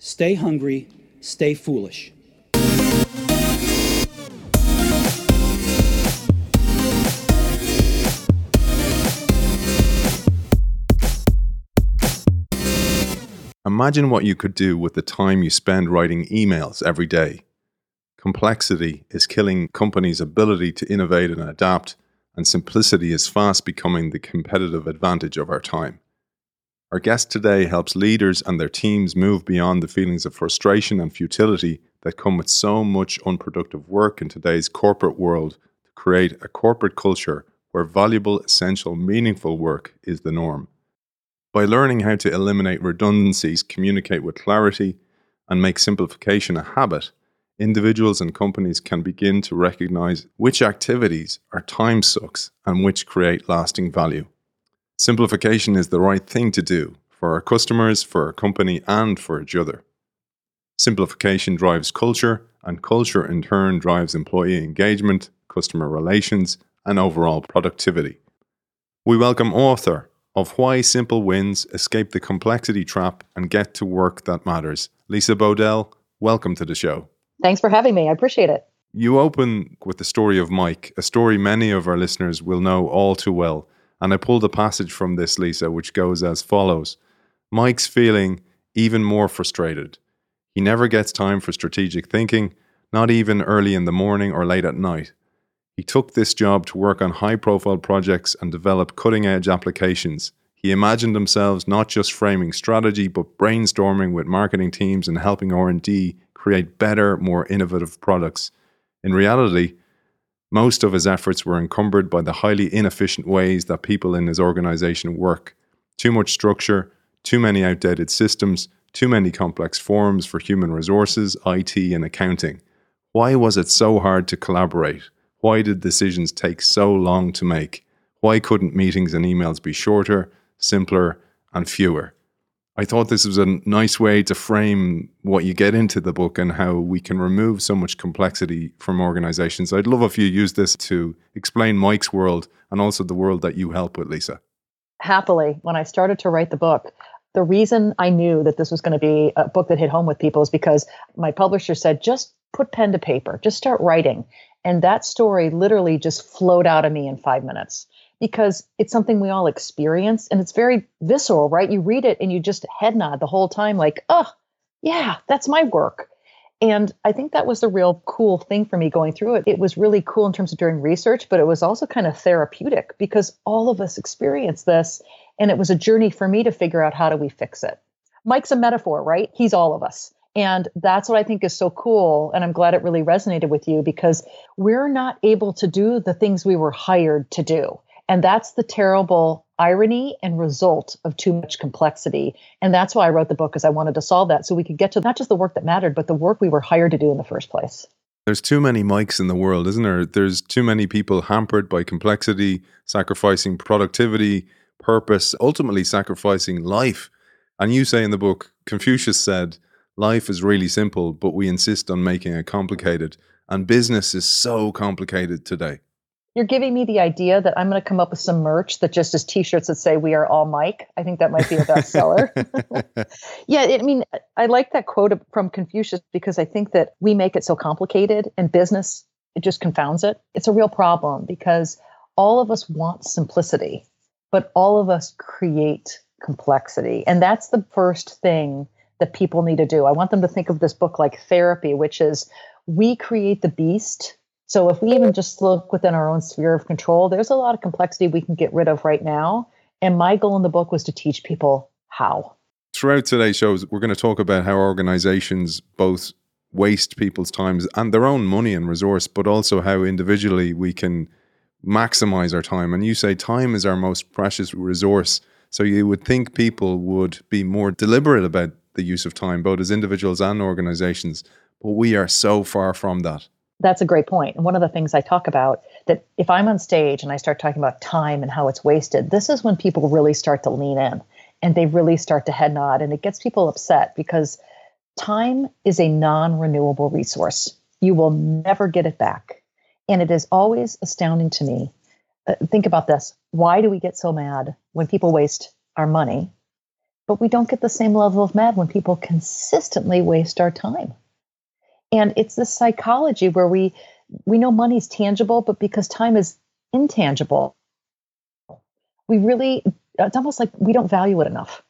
stay hungry, stay foolish. Imagine what you could do with the time you spend writing emails every day. Complexity is killing companies' ability to innovate and adapt, and simplicity is fast becoming the competitive advantage of our time. Our guest today helps leaders and their teams move beyond the feelings of frustration and futility that come with so much unproductive work in today's corporate world to create a corporate culture where valuable, essential, meaningful work is the norm. By learning how to eliminate redundancies, communicate with clarity, and make simplification a habit, individuals and companies can begin to recognize which activities are time sucks and which create lasting value. Simplification is the right thing to do for our customers, for our company, and for each other. Simplification drives culture, and culture in turn drives employee engagement, customer relations, and overall productivity. We welcome author of Why Simple Wins, Escape the Complexity Trap, and Get to Work That Matters. Lisa Bodell, welcome to the show. Thanks for having me. I appreciate it. You open with the story of Mike, a story many of our listeners will know all too well. And I pulled a passage from this, Lisa, which goes as follows Mike's feeling even more frustrated. He never gets time for strategic thinking, not even early in the morning or late at night. He took this job to work on high profile projects and develop cutting edge applications. He imagined themselves not just framing strategy but brainstorming with marketing teams and helping R&D create better, more innovative products. In reality, most of his efforts were encumbered by the highly inefficient ways that people in his organization work. Too much structure, too many outdated systems, too many complex forms for human resources, IT, and accounting. Why was it so hard to collaborate? Why did decisions take so long to make? Why couldn't meetings and emails be shorter, simpler, and fewer? I thought this was a nice way to frame what you get into the book and how we can remove so much complexity from organizations. I'd love if you use this to explain Mike's world and also the world that you help with, Lisa. Happily, when I started to write the book, the reason I knew that this was going to be a book that hit home with people is because my publisher said, just put pen to paper, just start writing. And that story literally just flowed out of me in five minutes because it's something we all experience and it's very visceral, right? You read it and you just head nod the whole time, like, oh, yeah, that's my work. And I think that was the real cool thing for me going through it. It was really cool in terms of doing research, but it was also kind of therapeutic because all of us experience this. And it was a journey for me to figure out how do we fix it. Mike's a metaphor, right? He's all of us. And that's what I think is so cool. And I'm glad it really resonated with you because we're not able to do the things we were hired to do. And that's the terrible irony and result of too much complexity. And that's why I wrote the book, because I wanted to solve that so we could get to not just the work that mattered, but the work we were hired to do in the first place. There's too many Mikes in the world, isn't there? There's too many people hampered by complexity, sacrificing productivity, purpose, ultimately sacrificing life. And you say in the book, Confucius said, life is really simple, but we insist on making it complicated. And business is so complicated today. You're giving me the idea that I'm going to come up with some merch that just is t-shirts that say "We are all Mike." I think that might be a bestseller. yeah, I mean, I like that quote from Confucius because I think that we make it so complicated, and business it just confounds it. It's a real problem because all of us want simplicity, but all of us create complexity, and that's the first thing that people need to do. I want them to think of this book like therapy, which is we create the beast. So if we even just look within our own sphere of control, there's a lot of complexity we can get rid of right now. And my goal in the book was to teach people how. Throughout today's shows, we're going to talk about how organizations both waste people's time and their own money and resource, but also how individually we can maximize our time. And you say time is our most precious resource. So you would think people would be more deliberate about the use of time, both as individuals and organizations. But we are so far from that. That's a great point. And one of the things I talk about that if I'm on stage and I start talking about time and how it's wasted, this is when people really start to lean in and they really start to head nod. And it gets people upset because time is a non renewable resource. You will never get it back. And it is always astounding to me. Uh, think about this. Why do we get so mad when people waste our money but we don't get the same level of mad when people consistently waste our time. And it's this psychology where we we know money's tangible, but because time is intangible, we really it's almost like we don't value it enough.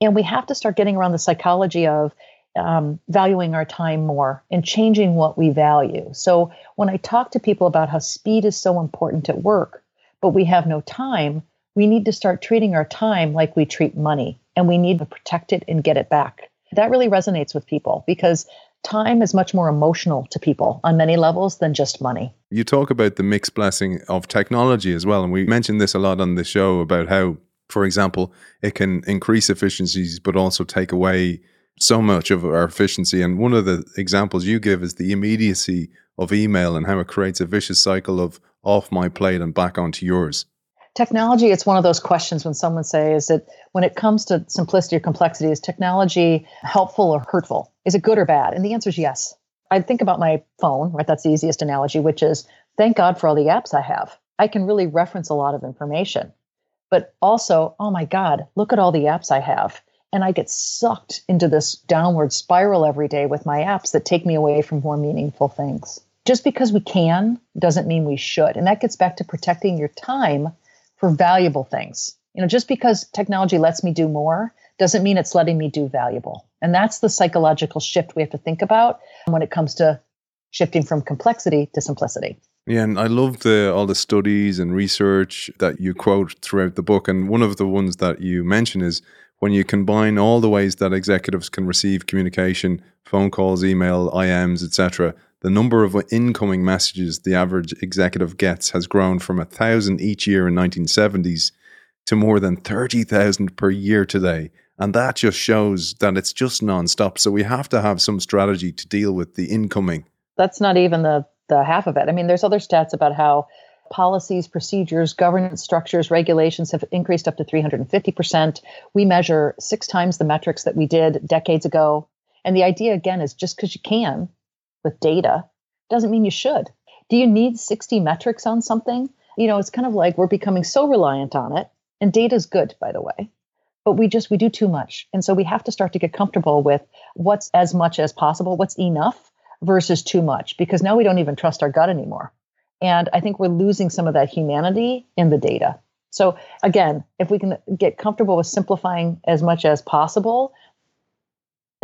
And we have to start getting around the psychology of um, valuing our time more and changing what we value. So when I talk to people about how speed is so important at work, but we have no time, we need to start treating our time like we treat money and we need to protect it and get it back. That really resonates with people because time is much more emotional to people on many levels than just money. You talk about the mixed blessing of technology as well. And we mentioned this a lot on the show about how, for example, it can increase efficiencies, but also take away so much of our efficiency. And one of the examples you give is the immediacy of email and how it creates a vicious cycle of off my plate and back onto yours. Technology, it's one of those questions when someone says that when it comes to simplicity or complexity, is technology helpful or hurtful? Is it good or bad? And the answer is yes. I think about my phone, right? That's the easiest analogy, which is thank God for all the apps I have. I can really reference a lot of information. But also, oh my God, look at all the apps I have and I get sucked into this downward spiral every day with my apps that take me away from more meaningful things. Just because we can doesn't mean we should. And that gets back to protecting your time for valuable things. You know, just because technology lets me do more doesn't mean it's letting me do valuable. And that's the psychological shift we have to think about when it comes to shifting from complexity to simplicity. Yeah, and I love the all the studies and research that you quote throughout the book. And one of the ones that you mention is when you combine all the ways that executives can receive communication, phone calls, email, IMs, etc., the number of incoming messages the average executive gets has grown from a thousand each year in 1970s to more than 30,000 per year today. And that just shows that it's just nonstop. So we have to have some strategy to deal with the incoming. That's not even the, the half of it. I mean, there's other stats about how policies, procedures, governance structures, regulations have increased up to 350%. We measure six times the metrics that we did decades ago. And the idea, again, is just because you can with data doesn't mean you should. Do you need 60 metrics on something? You know, it's kind of like we're becoming so reliant on it. And data is good, by the way. But we just, we do too much. And so we have to start to get comfortable with what's as much as possible, what's enough versus too much, because now we don't even trust our gut anymore. And I think we're losing some of that humanity in the data. So, again, if we can get comfortable with simplifying as much as possible,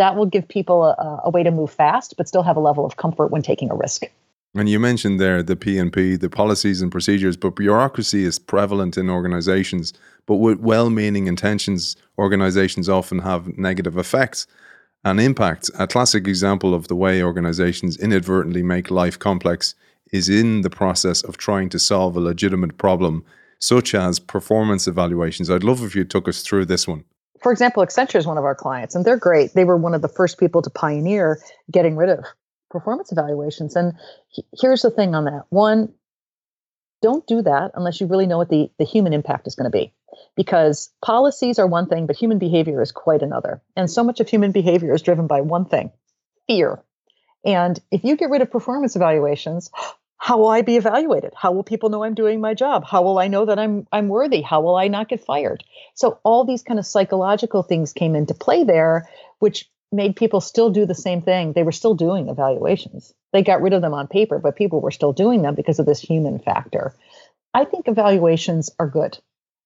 that will give people a, a way to move fast, but still have a level of comfort when taking a risk. And you mentioned there the P&P, the policies and procedures, but bureaucracy is prevalent in organizations. But with well meaning intentions, organizations often have negative effects and impacts. A classic example of the way organizations inadvertently make life complex is in the process of trying to solve a legitimate problem, such as performance evaluations. I'd love if you took us through this one. For example, Accenture is one of our clients, and they're great. They were one of the first people to pioneer getting rid of performance evaluations. And here's the thing on that one, don't do that unless you really know what the, the human impact is going to be. Because policies are one thing, but human behavior is quite another. And so much of human behavior is driven by one thing fear. And if you get rid of performance evaluations, how will I be evaluated? How will people know I'm doing my job? How will I know that I'm I'm worthy? How will I not get fired? So all these kind of psychological things came into play there, which made people still do the same thing. They were still doing evaluations. They got rid of them on paper, but people were still doing them because of this human factor. I think evaluations are good.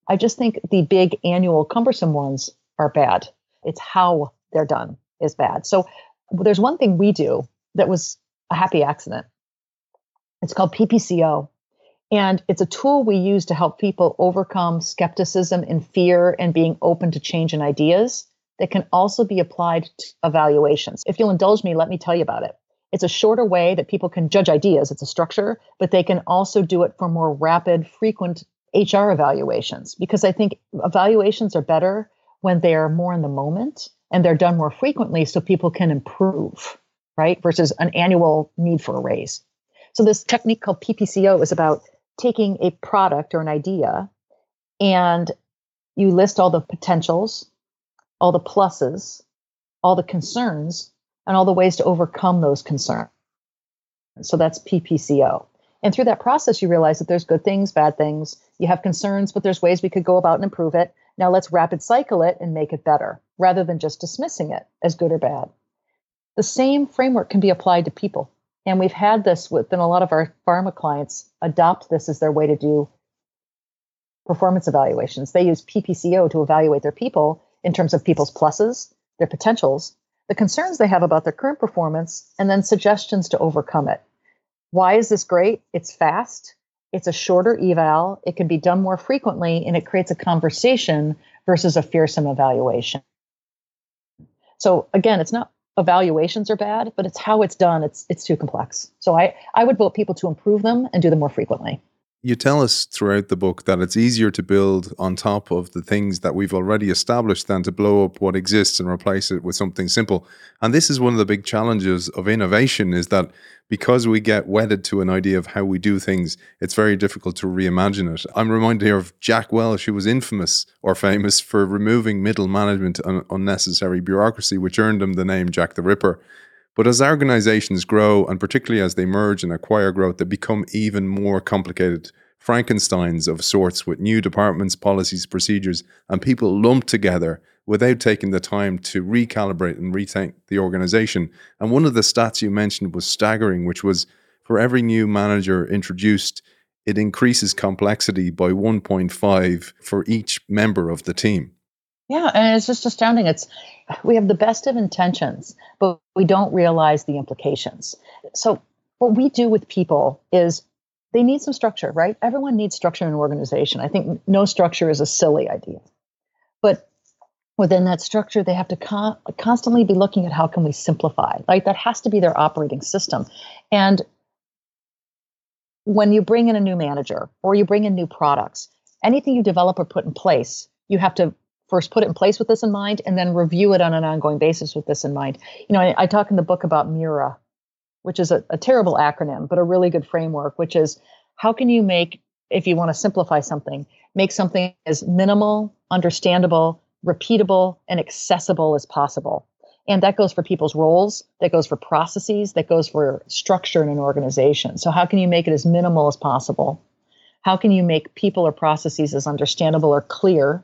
I just think the big annual cumbersome ones are bad. It's how they're done is bad. So there's one thing we do that was a happy accident it's called PPCO. And it's a tool we use to help people overcome skepticism and fear and being open to change and ideas that can also be applied to evaluations. If you'll indulge me, let me tell you about it. It's a shorter way that people can judge ideas. It's a structure, but they can also do it for more rapid, frequent HR evaluations because I think evaluations are better when they are more in the moment and they're done more frequently so people can improve, right? Versus an annual need for a raise. So this technique called PPCO is about taking a product or an idea and you list all the potentials, all the pluses, all the concerns, and all the ways to overcome those concerns. So that's PPCO. And through that process, you realize that there's good things, bad things. You have concerns, but there's ways we could go about and improve it. Now let's rapid cycle it and make it better rather than just dismissing it as good or bad. The same framework can be applied to people. And we've had this within a lot of our pharma clients adopt this as their way to do performance evaluations. They use PPCO to evaluate their people in terms of people's pluses, their potentials, the concerns they have about their current performance, and then suggestions to overcome it. Why is this great? It's fast, it's a shorter eval, it can be done more frequently, and it creates a conversation versus a fearsome evaluation. So again, it's not evaluations are bad, but it's how it's done. It's it's too complex. So I I would vote people to improve them and do them more frequently. You tell us throughout the book that it's easier to build on top of the things that we've already established than to blow up what exists and replace it with something simple. And this is one of the big challenges of innovation is that because we get wedded to an idea of how we do things, it's very difficult to reimagine it. I'm reminded here of Jack Welch, who was infamous or famous for removing middle management and unnecessary bureaucracy, which earned him the name Jack the Ripper. But as organizations grow, and particularly as they merge and acquire growth, they become even more complicated Frankensteins of sorts with new departments, policies, procedures, and people lumped together without taking the time to recalibrate and rethink the organization. And one of the stats you mentioned was staggering, which was for every new manager introduced, it increases complexity by 1.5 for each member of the team. Yeah, and it's just astounding. It's we have the best of intentions, but we don't realize the implications. So what we do with people is they need some structure, right? Everyone needs structure in an organization. I think no structure is a silly idea. But within that structure, they have to con- constantly be looking at how can we simplify. Right? That has to be their operating system. And when you bring in a new manager or you bring in new products, anything you develop or put in place, you have to first put it in place with this in mind and then review it on an ongoing basis with this in mind. You know, I, I talk in the book about MURA, which is a, a terrible acronym, but a really good framework, which is how can you make, if you want to simplify something, make something as minimal, understandable, repeatable, and accessible as possible. And that goes for people's roles, that goes for processes, that goes for structure in an organization. So, how can you make it as minimal as possible? How can you make people or processes as understandable or clear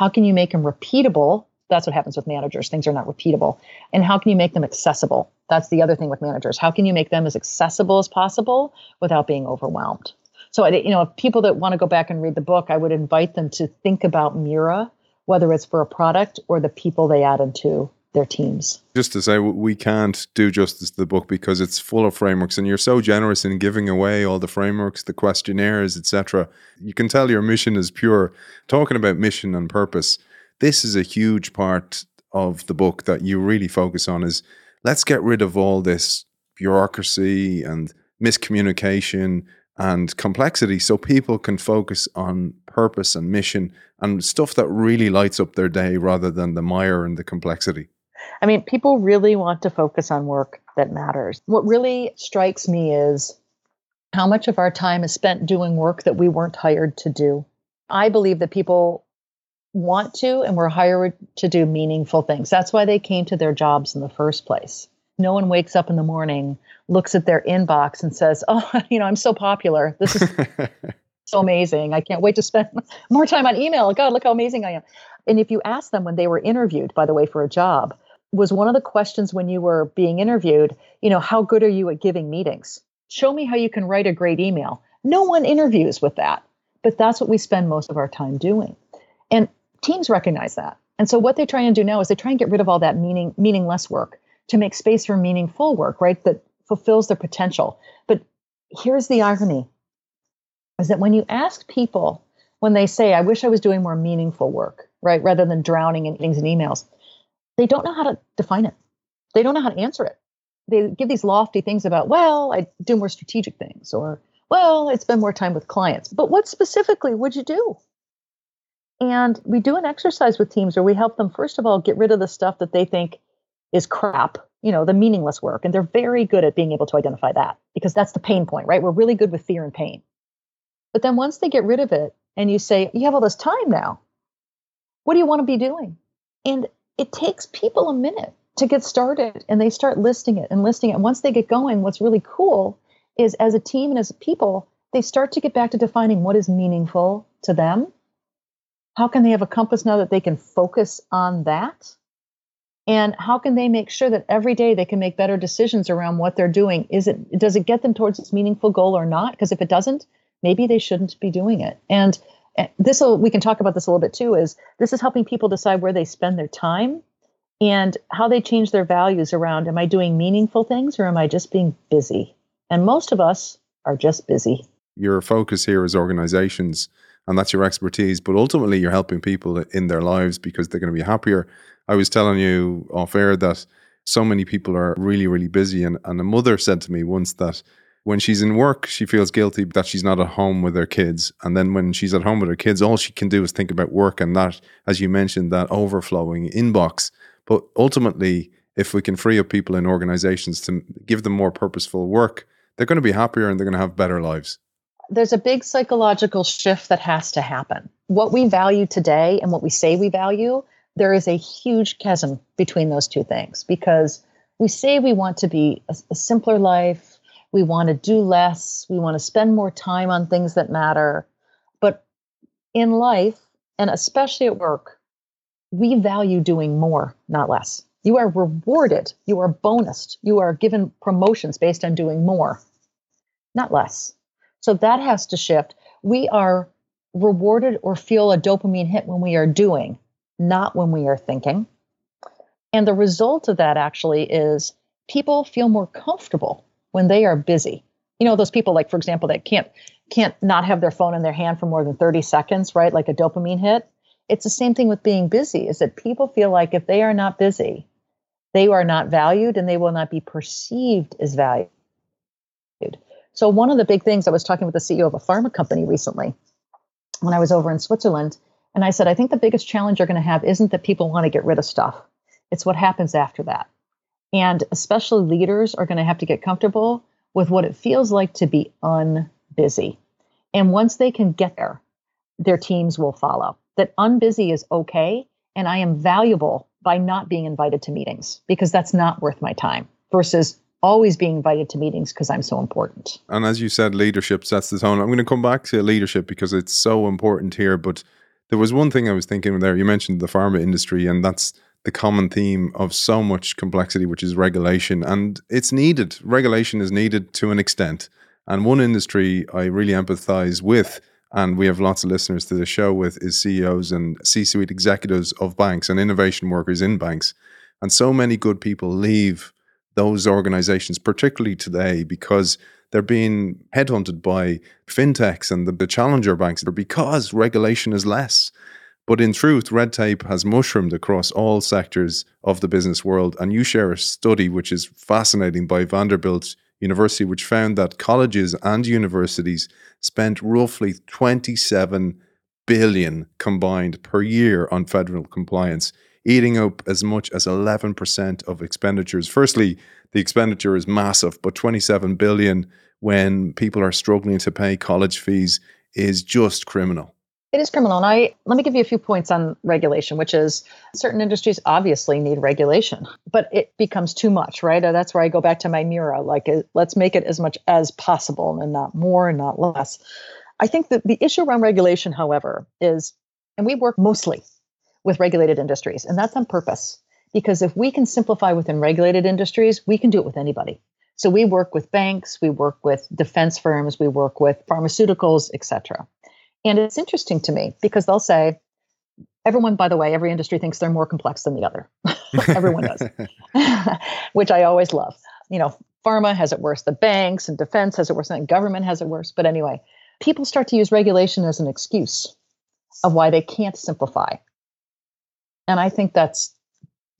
how can you make them repeatable? That's what happens with managers. Things are not repeatable. And how can you make them accessible? That's the other thing with managers. How can you make them as accessible as possible without being overwhelmed? So, you know, if people that want to go back and read the book, I would invite them to think about Mura, whether it's for a product or the people they add into their teams. Just to say, we can't do justice to the book because it's full of frameworks, and you're so generous in giving away all the frameworks, the questionnaires, etc. You can tell your mission is pure. Talking about mission and purpose, this is a huge part of the book that you really focus on. Is let's get rid of all this bureaucracy and miscommunication and complexity so people can focus on purpose and mission and stuff that really lights up their day rather than the mire and the complexity. I mean, people really want to focus on work that matters. What really strikes me is how much of our time is spent doing work that we weren't hired to do. I believe that people want to and were hired to do meaningful things. That's why they came to their jobs in the first place. No one wakes up in the morning, looks at their inbox and says, "Oh, you know, I'm so popular. This is so amazing. I can't wait to spend more time on email. God, look how amazing I am." And if you ask them when they were interviewed, by the way, for a job, was one of the questions when you were being interviewed, you know, how good are you at giving meetings? Show me how you can write a great email. No one interviews with that, but that's what we spend most of our time doing. And teams recognize that. And so what they try and do now is they try and get rid of all that meaning meaningless work to make space for meaningful work, right? That fulfills their potential. But here's the irony is that when you ask people when they say, I wish I was doing more meaningful work, right, rather than drowning in meetings and emails, they don't know how to define it. They don't know how to answer it. They give these lofty things about, well, I do more strategic things, or, well, I spend more time with clients. But what specifically would you do? And we do an exercise with teams where we help them, first of all, get rid of the stuff that they think is crap, you know, the meaningless work. And they're very good at being able to identify that because that's the pain point, right? We're really good with fear and pain. But then once they get rid of it and you say, you have all this time now, what do you want to be doing? And it takes people a minute to get started and they start listing it and listing it. And once they get going, what's really cool is as a team and as people, they start to get back to defining what is meaningful to them how can they have a compass now that they can focus on that? And how can they make sure that every day they can make better decisions around what they're doing? Is it does it get them towards its meaningful goal or not? Because if it doesn't, maybe they shouldn't be doing it. And this will we can talk about this a little bit too. Is this is helping people decide where they spend their time and how they change their values around am I doing meaningful things or am I just being busy? And most of us are just busy. Your focus here is organizations and that's your expertise. But ultimately, you're helping people in their lives because they're going to be happier. I was telling you off air that so many people are really, really busy. And, and a mother said to me once that when she's in work, she feels guilty that she's not at home with her kids. And then when she's at home with her kids, all she can do is think about work and that, as you mentioned, that overflowing inbox. But ultimately, if we can free up people in organizations to give them more purposeful work, they're going to be happier and they're going to have better lives there's a big psychological shift that has to happen. What we value today and what we say we value, there is a huge chasm between those two things because we say we want to be a, a simpler life, we want to do less, we want to spend more time on things that matter. But in life, and especially at work, we value doing more, not less. You are rewarded, you are bonused, you are given promotions based on doing more, not less. So that has to shift. We are rewarded or feel a dopamine hit when we are doing, not when we are thinking. And the result of that actually is people feel more comfortable when they are busy. You know, those people like for example that can't can't not have their phone in their hand for more than 30 seconds, right? Like a dopamine hit. It's the same thing with being busy is that people feel like if they are not busy, they are not valued and they will not be perceived as valued. So, one of the big things I was talking with the CEO of a pharma company recently when I was over in Switzerland, and I said, I think the biggest challenge you're going to have isn't that people want to get rid of stuff, it's what happens after that. And especially leaders are going to have to get comfortable with what it feels like to be unbusy. And once they can get there, their teams will follow. That unbusy is okay. And I am valuable by not being invited to meetings because that's not worth my time versus always being invited to meetings because I'm so important. And as you said, leadership sets the tone. I'm going to come back to leadership because it's so important here. But there was one thing I was thinking there. You mentioned the pharma industry, and that's the common theme of so much complexity, which is regulation. And it's needed. Regulation is needed to an extent. And one industry I really empathize with, and we have lots of listeners to the show with, is CEOs and C suite executives of banks and innovation workers in banks. And so many good people leave those organizations, particularly today, because they're being headhunted by fintechs and the, the challenger banks because regulation is less. But in truth, red tape has mushroomed across all sectors of the business world. And you share a study which is fascinating by Vanderbilt University, which found that colleges and universities spent roughly 27 billion combined per year on federal compliance eating up as much as 11% of expenditures. Firstly, the expenditure is massive, but 27 billion when people are struggling to pay college fees is just criminal. It is criminal. And I let me give you a few points on regulation, which is certain industries obviously need regulation, but it becomes too much, right? Uh, that's where I go back to my mirror. Like, uh, let's make it as much as possible and not more and not less. I think that the issue around regulation, however, is, and we work mostly with regulated industries. And that's on purpose because if we can simplify within regulated industries, we can do it with anybody. So we work with banks, we work with defense firms, we work with pharmaceuticals, etc. And it's interesting to me because they'll say, everyone, by the way, every industry thinks they're more complex than the other. everyone does, which I always love. You know, pharma has it worse, the banks and defense has it worse, and government has it worse. But anyway, people start to use regulation as an excuse of why they can't simplify. And I think that's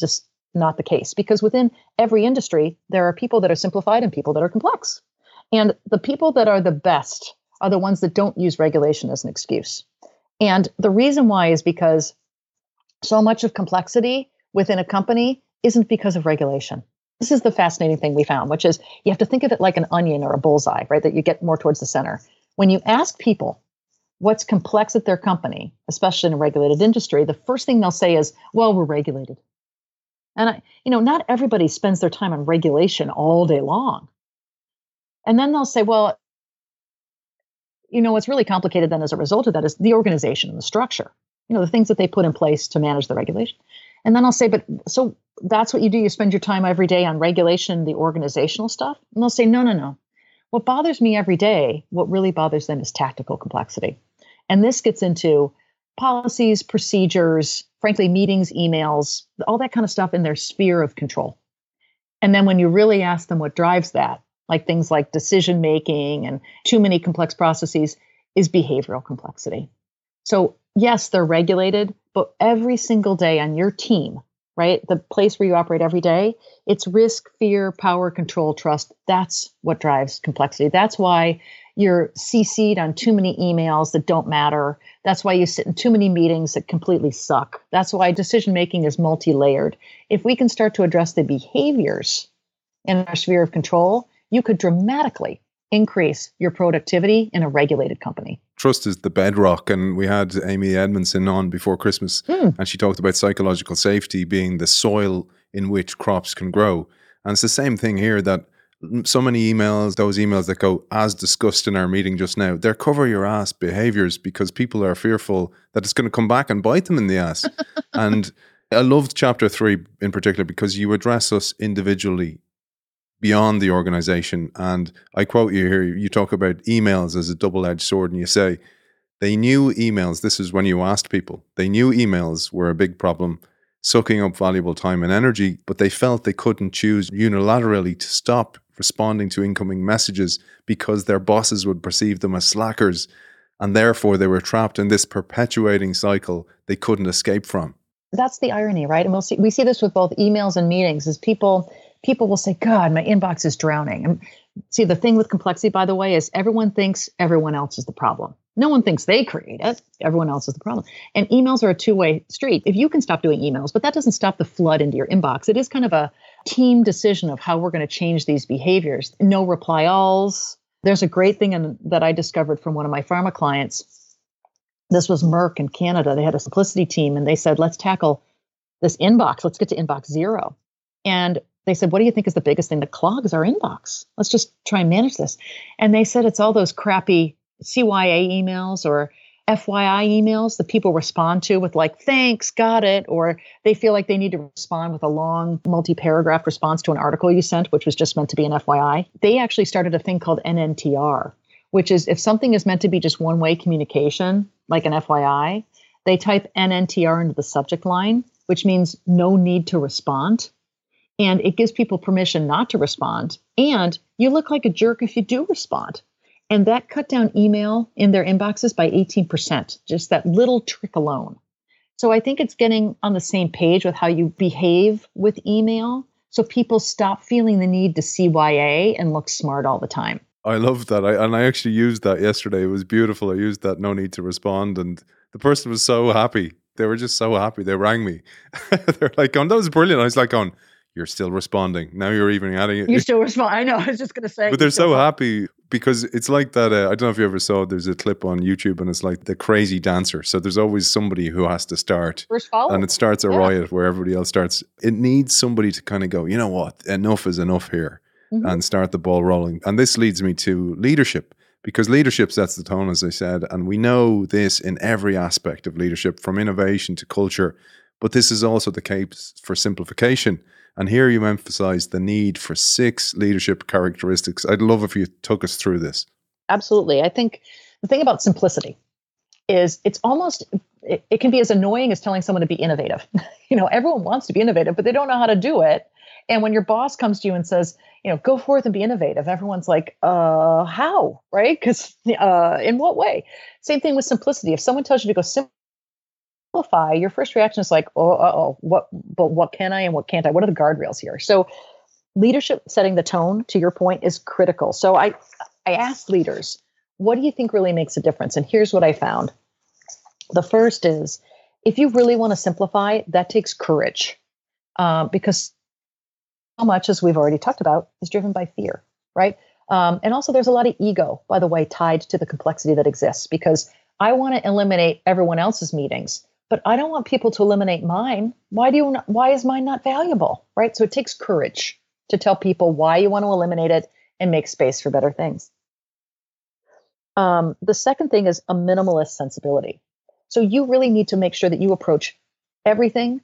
just not the case because within every industry, there are people that are simplified and people that are complex. And the people that are the best are the ones that don't use regulation as an excuse. And the reason why is because so much of complexity within a company isn't because of regulation. This is the fascinating thing we found, which is you have to think of it like an onion or a bullseye, right? That you get more towards the center. When you ask people what's complex at their company, especially in a regulated industry, the first thing they'll say is, well, we're regulated. And I, you know, not everybody spends their time on regulation all day long. And then they'll say, well, you know, what's really complicated then as a result of that is the organization and the structure. you know, the things that they put in place to manage the regulation. And then I'll say, but so that's what you do. You spend your time every day on regulation, the organizational stuff. And they'll say, no, no, no. What bothers me every day, what really bothers them is tactical complexity. And this gets into policies, procedures, frankly, meetings, emails, all that kind of stuff in their sphere of control. And then when you really ask them what drives that, like things like decision making and too many complex processes, is behavioral complexity. So, yes, they're regulated, but every single day on your team, right? The place where you operate every day, it's risk, fear, power, control, trust. That's what drives complexity. That's why you're CC'd on too many emails that don't matter. That's why you sit in too many meetings that completely suck. That's why decision making is multi layered. If we can start to address the behaviors in our sphere of control, you could dramatically increase your productivity in a regulated company. Trust is the bedrock. And we had Amy Edmondson on before Christmas, mm. and she talked about psychological safety being the soil in which crops can grow. And it's the same thing here that so many emails, those emails that go as discussed in our meeting just now, they're cover your ass behaviors because people are fearful that it's going to come back and bite them in the ass. and I loved chapter three in particular because you address us individually beyond the organization. And I quote you here you talk about emails as a double edged sword, and you say, they knew emails, this is when you asked people, they knew emails were a big problem, sucking up valuable time and energy, but they felt they couldn't choose unilaterally to stop responding to incoming messages because their bosses would perceive them as slackers. And therefore, they were trapped in this perpetuating cycle they couldn't escape from. That's the irony, right? And we'll see, we see this with both emails and meetings is people people will say, God, my inbox is drowning. And see, the thing with complexity, by the way, is everyone thinks everyone else is the problem. No one thinks they create it. Everyone else is the problem. And emails are a two way street. If you can stop doing emails, but that doesn't stop the flood into your inbox, it is kind of a team decision of how we're going to change these behaviors. No reply alls. There's a great thing in, that I discovered from one of my pharma clients. This was Merck in Canada. They had a simplicity team and they said, let's tackle this inbox. Let's get to inbox zero. And they said, What do you think is the biggest thing that clogs our inbox? Let's just try and manage this. And they said it's all those crappy CYA emails or FYI emails that people respond to with, like, thanks, got it. Or they feel like they need to respond with a long, multi paragraph response to an article you sent, which was just meant to be an FYI. They actually started a thing called NNTR, which is if something is meant to be just one way communication, like an FYI, they type NNTR into the subject line, which means no need to respond and it gives people permission not to respond. And you look like a jerk if you do respond. And that cut down email in their inboxes by 18%, just that little trick alone. So I think it's getting on the same page with how you behave with email. So people stop feeling the need to CYA and look smart all the time. I love that. I, and I actually used that yesterday. It was beautiful. I used that no need to respond. And the person was so happy. They were just so happy. They rang me. They're like, oh, that was brilliant. I was like, on you're still responding. Now you're even adding it. You still respond. I know. I was just going to say. But they're so happy because it's like that. Uh, I don't know if you ever saw. There's a clip on YouTube, and it's like the crazy dancer. So there's always somebody who has to start, and it starts a yeah. riot where everybody else starts. It needs somebody to kind of go. You know what? Enough is enough here, mm-hmm. and start the ball rolling. And this leads me to leadership because leadership sets the tone, as I said, and we know this in every aspect of leadership, from innovation to culture. But this is also the case for simplification. And here you emphasize the need for six leadership characteristics. I'd love if you took us through this. Absolutely. I think the thing about simplicity is it's almost it, it can be as annoying as telling someone to be innovative. you know, everyone wants to be innovative, but they don't know how to do it. And when your boss comes to you and says, you know, go forth and be innovative, everyone's like, uh, how? Right? Because uh, in what way? Same thing with simplicity. If someone tells you to go simple simplify, your first reaction is like, oh, oh, what, but what can I and what can't I? What are the guardrails here? So, leadership setting the tone, to your point, is critical. So, I, I asked leaders, what do you think really makes a difference? And here's what I found. The first is, if you really want to simplify, that takes courage, uh, because so much as we've already talked about is driven by fear, right? Um, and also, there's a lot of ego, by the way, tied to the complexity that exists because I want to eliminate everyone else's meetings but I don't want people to eliminate mine. Why do you why is mine not valuable? Right? So it takes courage to tell people why you want to eliminate it and make space for better things. Um, the second thing is a minimalist sensibility. So you really need to make sure that you approach everything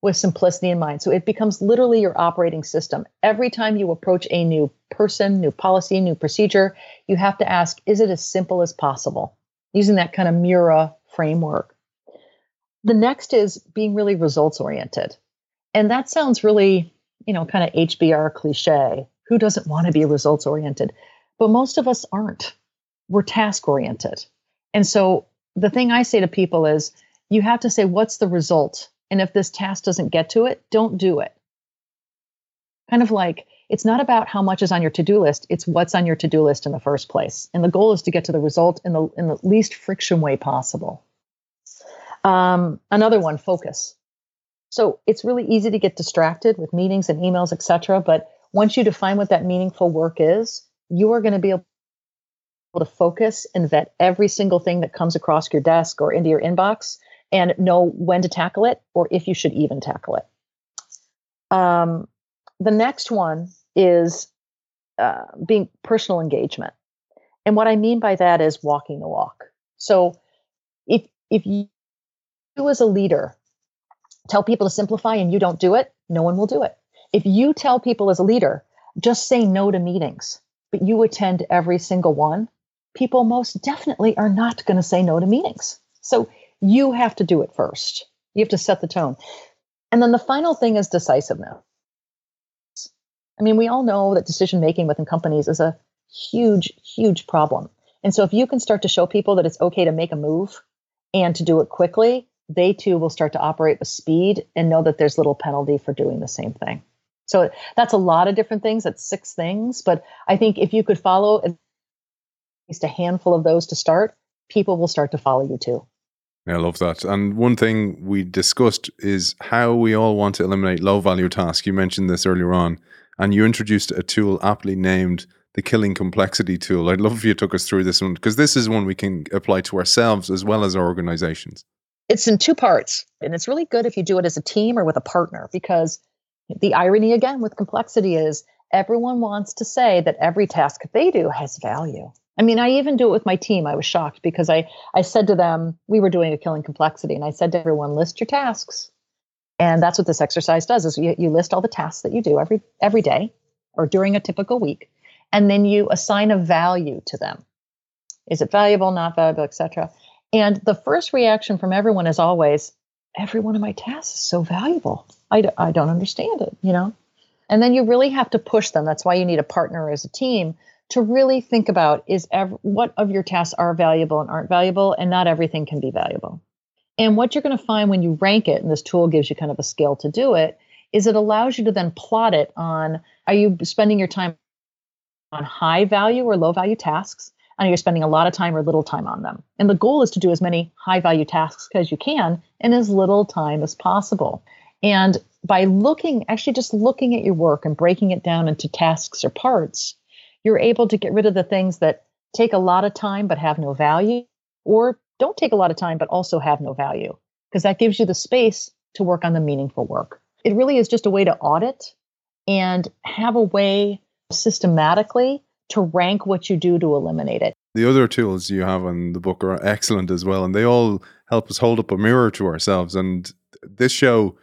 with simplicity in mind. So it becomes literally your operating system. Every time you approach a new person, new policy, new procedure, you have to ask, is it as simple as possible? Using that kind of Mura framework. The next is being really results oriented. And that sounds really, you know, kind of HBR cliche. Who doesn't want to be results oriented? But most of us aren't. We're task oriented. And so the thing I say to people is you have to say, what's the result and if this task doesn't get to it, don't do it. Kind of like it's not about how much is on your to-do list, it's what's on your to-do list in the first place. And the goal is to get to the result in the in the least friction way possible. Um, another one, focus. So it's really easy to get distracted with meetings and emails, etc. But once you define what that meaningful work is, you are going to be able to focus and vet every single thing that comes across your desk or into your inbox and know when to tackle it or if you should even tackle it. Um, the next one is uh, being personal engagement. And what I mean by that is walking the walk. So if if you, you as a leader tell people to simplify and you don't do it, no one will do it. If you tell people as a leader, just say no to meetings, but you attend every single one, people most definitely are not going to say no to meetings. So you have to do it first. You have to set the tone. And then the final thing is decisiveness. I mean, we all know that decision making within companies is a huge, huge problem. And so if you can start to show people that it's okay to make a move and to do it quickly, they too will start to operate with speed and know that there's little penalty for doing the same thing. So that's a lot of different things. That's six things. But I think if you could follow at least a handful of those to start, people will start to follow you too. I love that. And one thing we discussed is how we all want to eliminate low value tasks. You mentioned this earlier on, and you introduced a tool aptly named the Killing Complexity tool. I'd love if you took us through this one because this is one we can apply to ourselves as well as our organizations. It's in two parts, and it's really good if you do it as a team or with a partner because the irony again with complexity is everyone wants to say that every task they do has value. I mean, I even do it with my team. I was shocked because I, I said to them, we were doing a killing complexity, and I said to everyone, list your tasks. And that's what this exercise does is you, you list all the tasks that you do every every day or during a typical week, and then you assign a value to them. Is it valuable, not valuable, etc. And the first reaction from everyone is always, every one of my tasks is so valuable. I d- I don't understand it, you know? And then you really have to push them. That's why you need a partner as a team to really think about is ev- what of your tasks are valuable and aren't valuable, and not everything can be valuable. And what you're going to find when you rank it, and this tool gives you kind of a scale to do it, is it allows you to then plot it on are you spending your time on high value or low value tasks? And you're spending a lot of time or little time on them. And the goal is to do as many high value tasks as you can in as little time as possible. And by looking, actually just looking at your work and breaking it down into tasks or parts, you're able to get rid of the things that take a lot of time but have no value or don't take a lot of time but also have no value because that gives you the space to work on the meaningful work. It really is just a way to audit and have a way systematically to rank what you do to eliminate it. The other tools you have in the book are excellent as well, and they all help us hold up a mirror to ourselves. And this show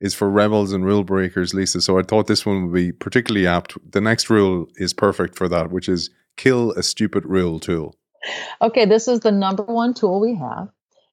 is for rebels and rule breakers, Lisa. So I thought this one would be particularly apt. The next rule is perfect for that, which is kill a stupid rule tool. Okay, this is the number one tool we have.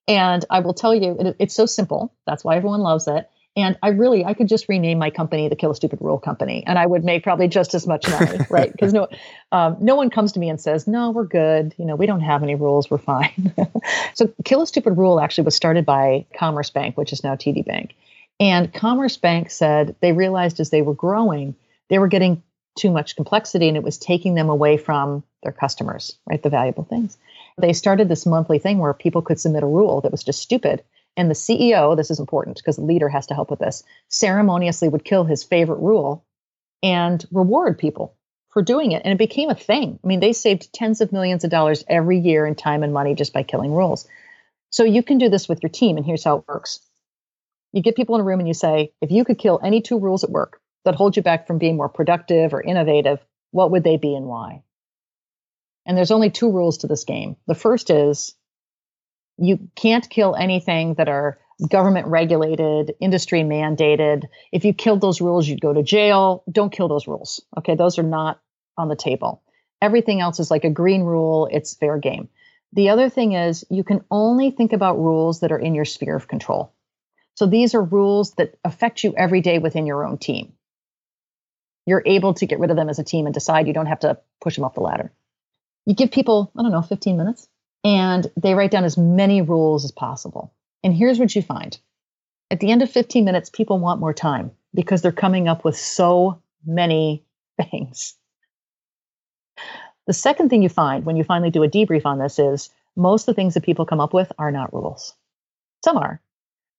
And I will tell you, it, it's so simple. That's why everyone loves it. And I really, I could just rename my company the Kill a Stupid Rule Company, and I would make probably just as much money, right? Because no, um, no one comes to me and says, "No, we're good. You know, we don't have any rules. We're fine." so, Kill a Stupid Rule actually was started by Commerce Bank, which is now TD Bank, and Commerce Bank said they realized as they were growing, they were getting too much complexity and it was taking them away from their customers, right? The valuable things. They started this monthly thing where people could submit a rule that was just stupid. And the CEO, this is important because the leader has to help with this, ceremoniously would kill his favorite rule and reward people for doing it. And it became a thing. I mean, they saved tens of millions of dollars every year in time and money just by killing rules. So you can do this with your team. And here's how it works you get people in a room and you say, if you could kill any two rules at work that hold you back from being more productive or innovative, what would they be and why? And there's only two rules to this game. The first is You can't kill anything that are government regulated, industry mandated. If you killed those rules, you'd go to jail. Don't kill those rules. Okay, those are not on the table. Everything else is like a green rule, it's fair game. The other thing is you can only think about rules that are in your sphere of control. So these are rules that affect you every day within your own team. You're able to get rid of them as a team and decide you don't have to push them up the ladder. You give people, I don't know, 15 minutes, and they write down as many rules as possible. And here's what you find at the end of 15 minutes, people want more time because they're coming up with so many things. The second thing you find when you finally do a debrief on this is most of the things that people come up with are not rules. Some are,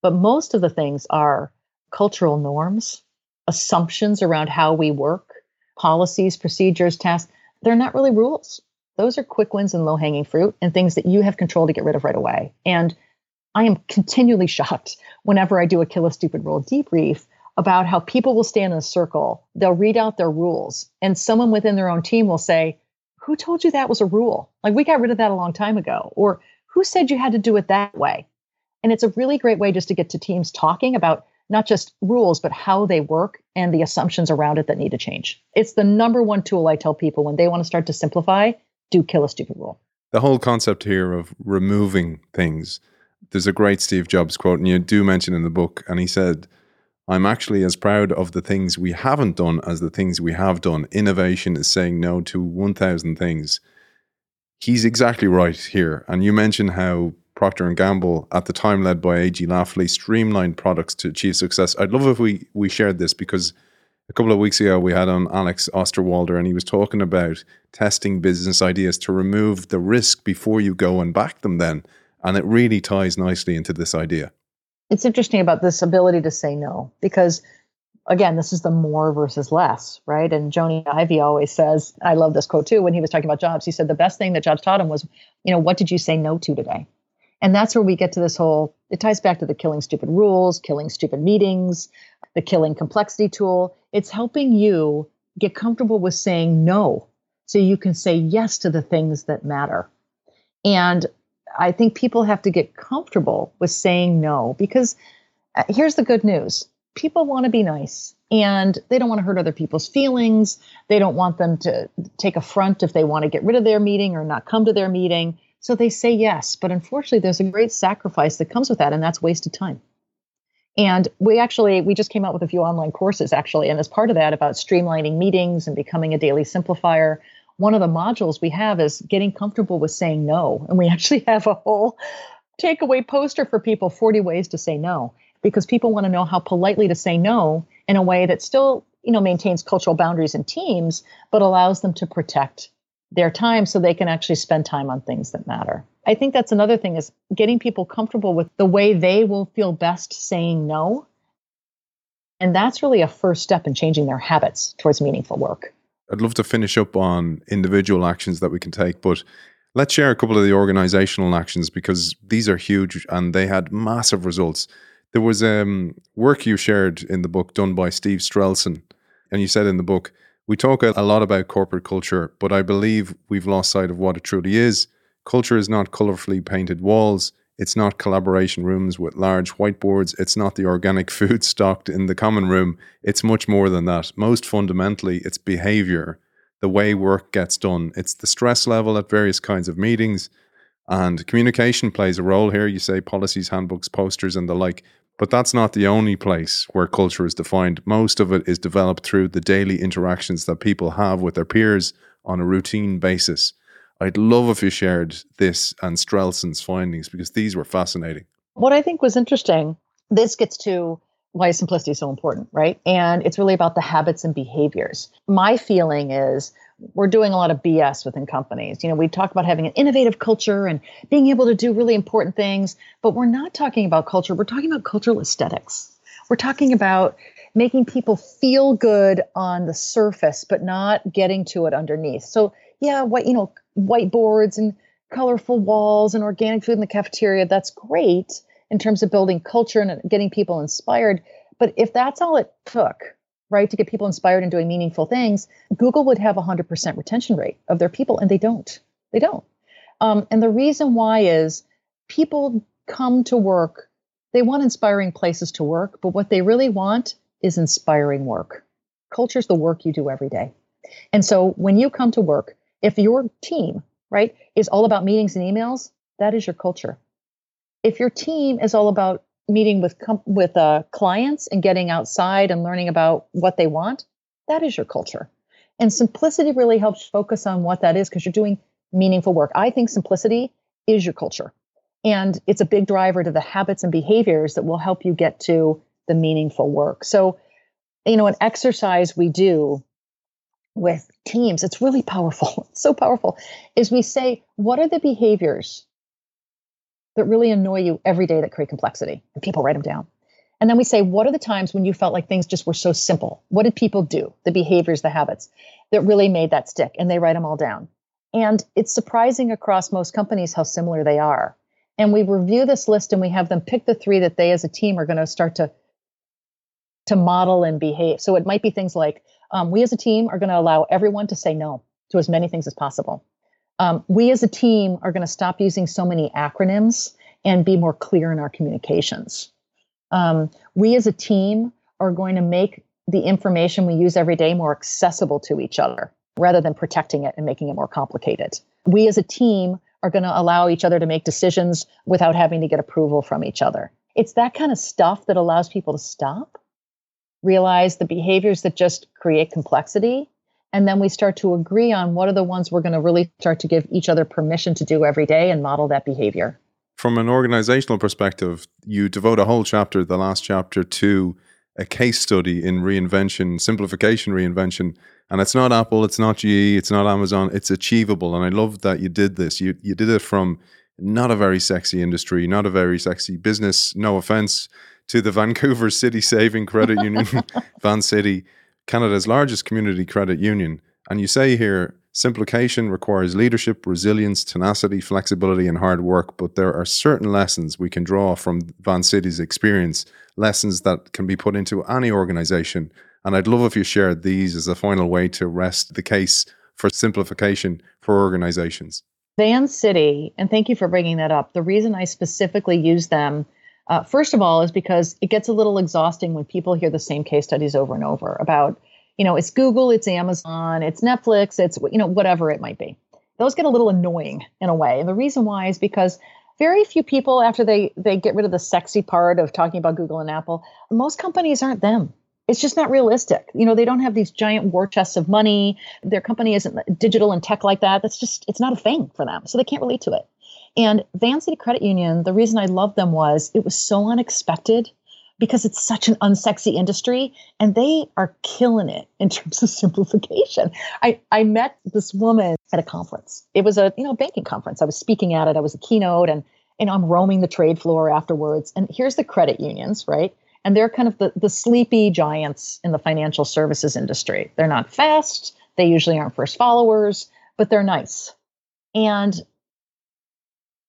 but most of the things are cultural norms, assumptions around how we work, policies, procedures, tasks. They're not really rules. Those are quick wins and low hanging fruit and things that you have control to get rid of right away. And I am continually shocked whenever I do a kill a stupid rule debrief about how people will stand in a circle, they'll read out their rules, and someone within their own team will say, who told you that was a rule? Like we got rid of that a long time ago. Or who said you had to do it that way? And it's a really great way just to get to teams talking about not just rules, but how they work and the assumptions around it that need to change. It's the number one tool I tell people when they want to start to simplify do kill a stupid rule. The whole concept here of removing things. There's a great Steve Jobs quote, and you do mention in the book, and he said, I'm actually as proud of the things we haven't done as the things we have done. Innovation is saying no to 1,000 things. He's exactly right here. And you mentioned how Procter and Gamble, at the time led by A.G. Lafley, streamlined products to achieve success. I'd love if we we shared this because a couple of weeks ago we had on Alex Osterwalder, and he was talking about testing business ideas to remove the risk before you go and back them. Then, and it really ties nicely into this idea. It's interesting about this ability to say no because again this is the more versus less right? And Jony Ive always says i love this quote too when he was talking about jobs. He said the best thing that jobs taught him was you know what did you say no to today? And that's where we get to this whole it ties back to the killing stupid rules killing stupid meetings the killing complexity tool it's helping you get comfortable with saying no so you can say yes to the things that matter and I think people have to get comfortable with saying no because uh, here's the good news people want to be nice and they don't want to hurt other people's feelings. They don't want them to take affront if they want to get rid of their meeting or not come to their meeting. So they say yes. But unfortunately, there's a great sacrifice that comes with that, and that's wasted time. And we actually, we just came out with a few online courses actually. And as part of that, about streamlining meetings and becoming a daily simplifier, one of the modules we have is getting comfortable with saying no. And we actually have a whole takeaway poster for people 40 ways to say no because people want to know how politely to say no in a way that still you know maintains cultural boundaries in teams but allows them to protect their time so they can actually spend time on things that matter. I think that's another thing is getting people comfortable with the way they will feel best saying no. And that's really a first step in changing their habits towards meaningful work. I'd love to finish up on individual actions that we can take, but let's share a couple of the organizational actions because these are huge and they had massive results. There was um, work you shared in the book done by Steve Strelson, and you said in the book, we talk a lot about corporate culture, but I believe we've lost sight of what it truly is. Culture is not colorfully painted walls. It's not collaboration rooms with large whiteboards. It's not the organic food stocked in the common room. It's much more than that. Most fundamentally, it's behavior, the way work gets done. It's the stress level at various kinds of meetings. And communication plays a role here. You say policies, handbooks, posters, and the like. But that's not the only place where culture is defined. Most of it is developed through the daily interactions that people have with their peers on a routine basis. I'd love if you shared this and Strelson's findings because these were fascinating. What I think was interesting, this gets to why simplicity is so important, right? And it's really about the habits and behaviors. My feeling is we're doing a lot of BS within companies. You know, we talk about having an innovative culture and being able to do really important things, but we're not talking about culture. We're talking about cultural aesthetics. We're talking about making people feel good on the surface, but not getting to it underneath. So, yeah, what, you know, whiteboards and colorful walls and organic food in the cafeteria, that's great in terms of building culture and getting people inspired. But if that's all it took, right, to get people inspired and doing meaningful things, Google would have a 100% retention rate of their people, and they don't. They don't. Um, and the reason why is people come to work, they want inspiring places to work, but what they really want is inspiring work. Culture is the work you do every day. And so when you come to work, if your team, right, is all about meetings and emails, that is your culture. If your team is all about meeting with com- with uh, clients and getting outside and learning about what they want, that is your culture. And simplicity really helps focus on what that is because you're doing meaningful work. I think simplicity is your culture. And it's a big driver to the habits and behaviors that will help you get to the meaningful work. So, you know, an exercise we do with teams, it's really powerful. It's so powerful. Is we say, what are the behaviors that really annoy you every day that create complexity? And people write them down. And then we say, what are the times when you felt like things just were so simple? What did people do? The behaviors, the habits that really made that stick? And they write them all down. And it's surprising across most companies how similar they are. And we review this list and we have them pick the three that they as a team are going to start to to model and behave. So it might be things like um, we as a team are going to allow everyone to say no to as many things as possible. Um, we as a team are going to stop using so many acronyms and be more clear in our communications. Um, we as a team are going to make the information we use every day more accessible to each other rather than protecting it and making it more complicated. We as a team are going to allow each other to make decisions without having to get approval from each other. It's that kind of stuff that allows people to stop, realize the behaviors that just create complexity, and then we start to agree on what are the ones we're going to really start to give each other permission to do every day and model that behavior. From an organizational perspective, you devote a whole chapter, the last chapter, to a case study in reinvention, simplification reinvention. And it's not Apple, it's not GE, it's not Amazon, it's achievable. And I love that you did this. You you did it from not a very sexy industry, not a very sexy business, no offense to the Vancouver City Saving Credit Union, Vancity, Canada's largest community credit union. And you say here, simplification requires leadership, resilience, tenacity, flexibility, and hard work. But there are certain lessons we can draw from Vancity's experience, lessons that can be put into any organization and I'd love if you shared these as a final way to rest the case for simplification for organizations. Vancity, and thank you for bringing that up. The reason I specifically use them, uh, first of all, is because it gets a little exhausting when people hear the same case studies over and over about, you know, it's Google, it's Amazon, it's Netflix, it's, you know, whatever it might be. Those get a little annoying in a way. And the reason why is because very few people after they they get rid of the sexy part of talking about Google and Apple, most companies aren't them it's just not realistic. You know, they don't have these giant war chests of money. Their company isn't digital and tech like that. That's just, it's not a thing for them. So they can't relate to it. And Vancity Credit Union, the reason I loved them was it was so unexpected because it's such an unsexy industry and they are killing it in terms of simplification. I, I met this woman at a conference. It was a, you know, banking conference. I was speaking at it. I was a keynote and, and I'm roaming the trade floor afterwards. And here's the credit unions, right? and they're kind of the, the sleepy giants in the financial services industry. They're not fast, they usually aren't first followers, but they're nice. And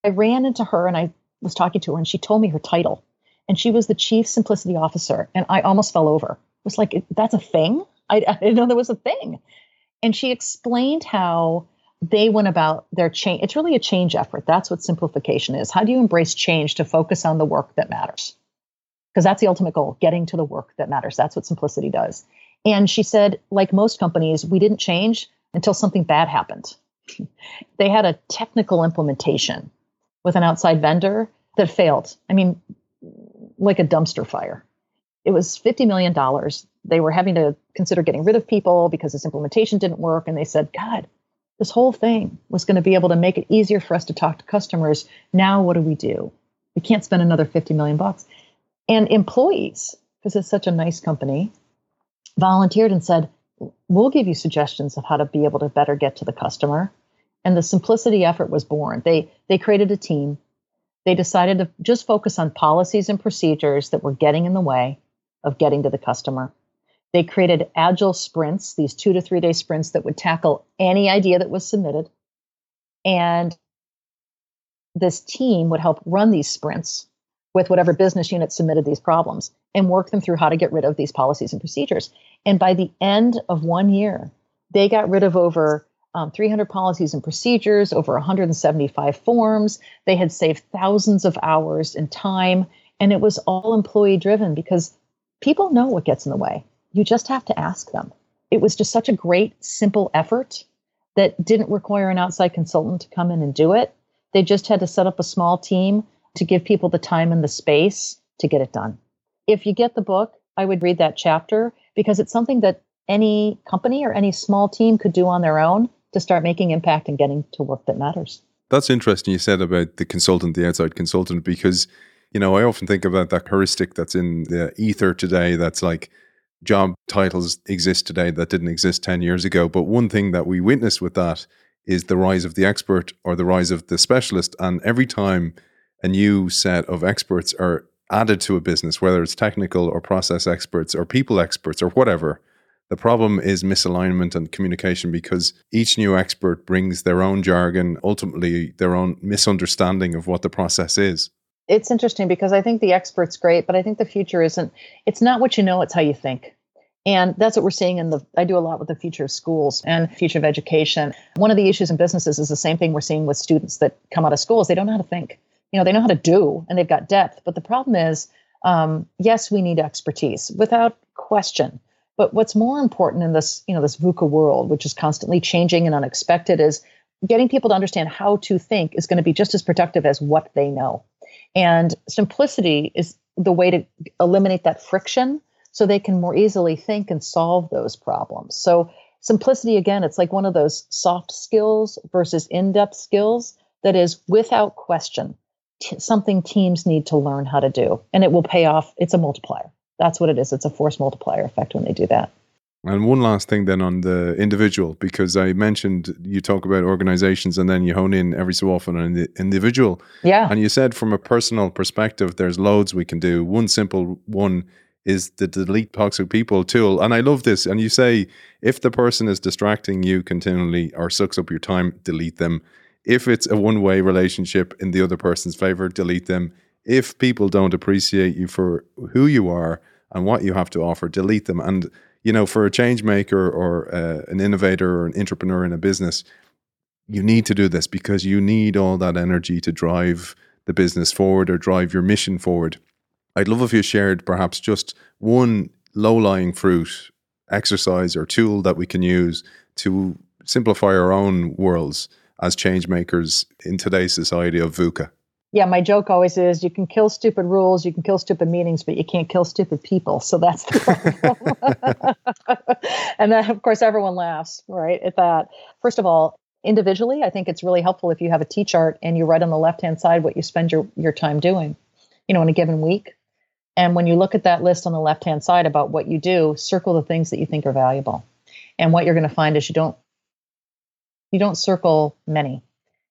I ran into her and I was talking to her, and she told me her title. And she was the chief simplicity officer. And I almost fell over. It was like, that's a thing? I, I didn't know there was a thing. And she explained how they went about their change. It's really a change effort. That's what simplification is. How do you embrace change to focus on the work that matters? because that's the ultimate goal getting to the work that matters that's what simplicity does and she said like most companies we didn't change until something bad happened they had a technical implementation with an outside vendor that failed. I mean like a dumpster fire. It was $50 million they were having to consider getting rid of people because this implementation didn't work and they said god this whole thing was going to be able to make it easier for us to talk to customers. Now what do we do? We can't spend another 50 million bucks. And employees, because it's such a nice company, volunteered and said, We'll give you suggestions of how to be able to better get to the customer. And the simplicity effort was born. They they created a team. They decided to just focus on policies and procedures that were getting in the way of getting to the customer. They created agile sprints, these two to three day sprints that would tackle any idea that was submitted. And this team would help run these sprints with whatever business unit submitted these problems and work them through how to get rid of these policies and procedures. And by the end of one year, they got rid of over um, 300 policies and procedures, over 175 forms. They had saved thousands of hours in time, and it was all employee driven because people know what gets in the way. You just have to ask them. It was just such a great, simple effort that didn't require an outside consultant to come in and do it. They just had to set up a small team to give people the time and the space to get it done. If you get the book, I would read that chapter because it's something that any company or any small team could do on their own to start making impact and getting to work that matters. That's interesting you said about the consultant, the outside consultant, because, you know, I often think about that heuristic that's in the ether today that's like job titles exist today that didn't exist 10 years ago. But one thing that we witnessed with that is the rise of the expert or the rise of the specialist. And every time a new set of experts are added to a business, whether it's technical or process experts or people experts or whatever, the problem is misalignment and communication because each new expert brings their own jargon, ultimately their own misunderstanding of what the process is. It's interesting because I think the expert's great, but I think the future isn't, it's not what you know, it's how you think. And that's what we're seeing in the, I do a lot with the future of schools and future of education. One of the issues in businesses is the same thing we're seeing with students that come out of schools. They don't know how to think. You know, they know how to do and they've got depth. But the problem is, um, yes, we need expertise without question. But what's more important in this, you know, this VUCA world, which is constantly changing and unexpected, is getting people to understand how to think is going to be just as productive as what they know. And simplicity is the way to eliminate that friction so they can more easily think and solve those problems. So simplicity again, it's like one of those soft skills versus in-depth skills that is without question t- something teams need to learn how to do and it will pay off. It's a multiplier that's what it is. It's a force multiplier effect when they do that. And one last thing then on the individual, because I mentioned you talk about organizations and then you hone in every so often on the individual. Yeah. And you said from a personal perspective, there's loads we can do. One simple one is the delete toxic people tool. And I love this. And you say if the person is distracting you continually or sucks up your time, delete them. If it's a one way relationship in the other person's favor, delete them. If people don't appreciate you for who you are, and what you have to offer, delete them. And you know, for a change maker or uh, an innovator or an entrepreneur in a business, you need to do this because you need all that energy to drive the business forward or drive your mission forward. I'd love if you shared perhaps just one low lying fruit exercise or tool that we can use to simplify our own worlds as change makers in today's society of VUCA yeah, my joke always is you can kill stupid rules, you can kill stupid meetings, but you can't kill stupid people. So that's the problem. and then, of course, everyone laughs, right, at that. First of all, individually, I think it's really helpful if you have a T chart and you write on the left hand side what you spend your, your time doing, you know, in a given week. And when you look at that list on the left hand side about what you do, circle the things that you think are valuable. And what you're going to find is you don't you don't circle many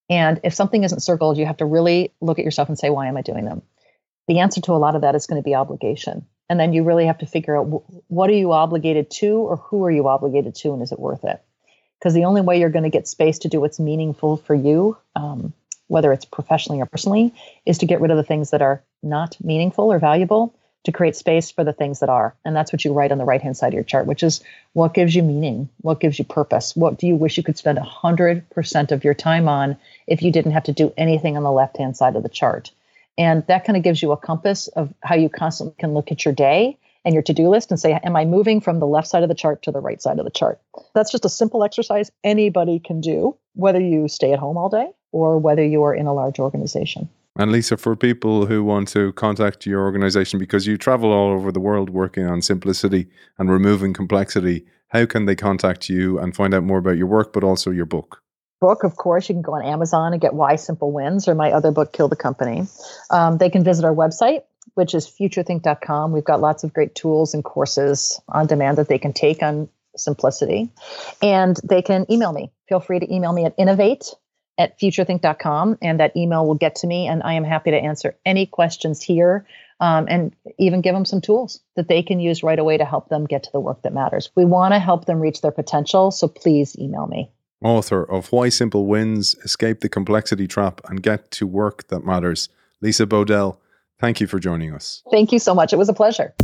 and if something isn't circled, you have to really look at yourself and say, why am I doing them? The answer to a lot of that is going to be obligation. And then you really have to figure out what are you obligated to or who are you obligated to and is it worth it? Because the only way you're going to get space to do what's meaningful for you, um, whether it's professionally or personally, is to get rid of the things that are not meaningful or valuable to create space for the things that are. And that's what you write on the right hand side of your chart, which is what gives you meaning? What gives you purpose? What do you wish you could spend 100% of your time on if you didn't have to do anything on the left hand side of the chart? And that kind of gives you a compass of how you constantly can look at your day and your to do list and say, Am I moving from the left side of the chart to the right side of the chart? That's just a simple exercise anybody can do, whether you stay at home all day or whether you are in a large organization. And Lisa, for people who want to contact your organization because you travel all over the world working on simplicity and removing complexity, how can they contact you and find out more about your work, but also your book? Book, of course, you can go on Amazon and get Why Simple Wins or my other book, Kill the Company. Um, they can visit our website, which is futurethink.com. We've got lots of great tools and courses on demand that they can take on simplicity. And they can email me. Feel free to email me at innovate at futurethink.com, and that email will get to me, and I am happy to answer any questions here um, and even give them some tools that they can use right away to help them get to the work that matters. We want to help them reach their potential, so please email me. Author of Why Simple Wins, Escape the Complexity Trap, and Get to Work That Matters, Lisa Bodell, thank you for joining us. Thank you so much. It was a pleasure.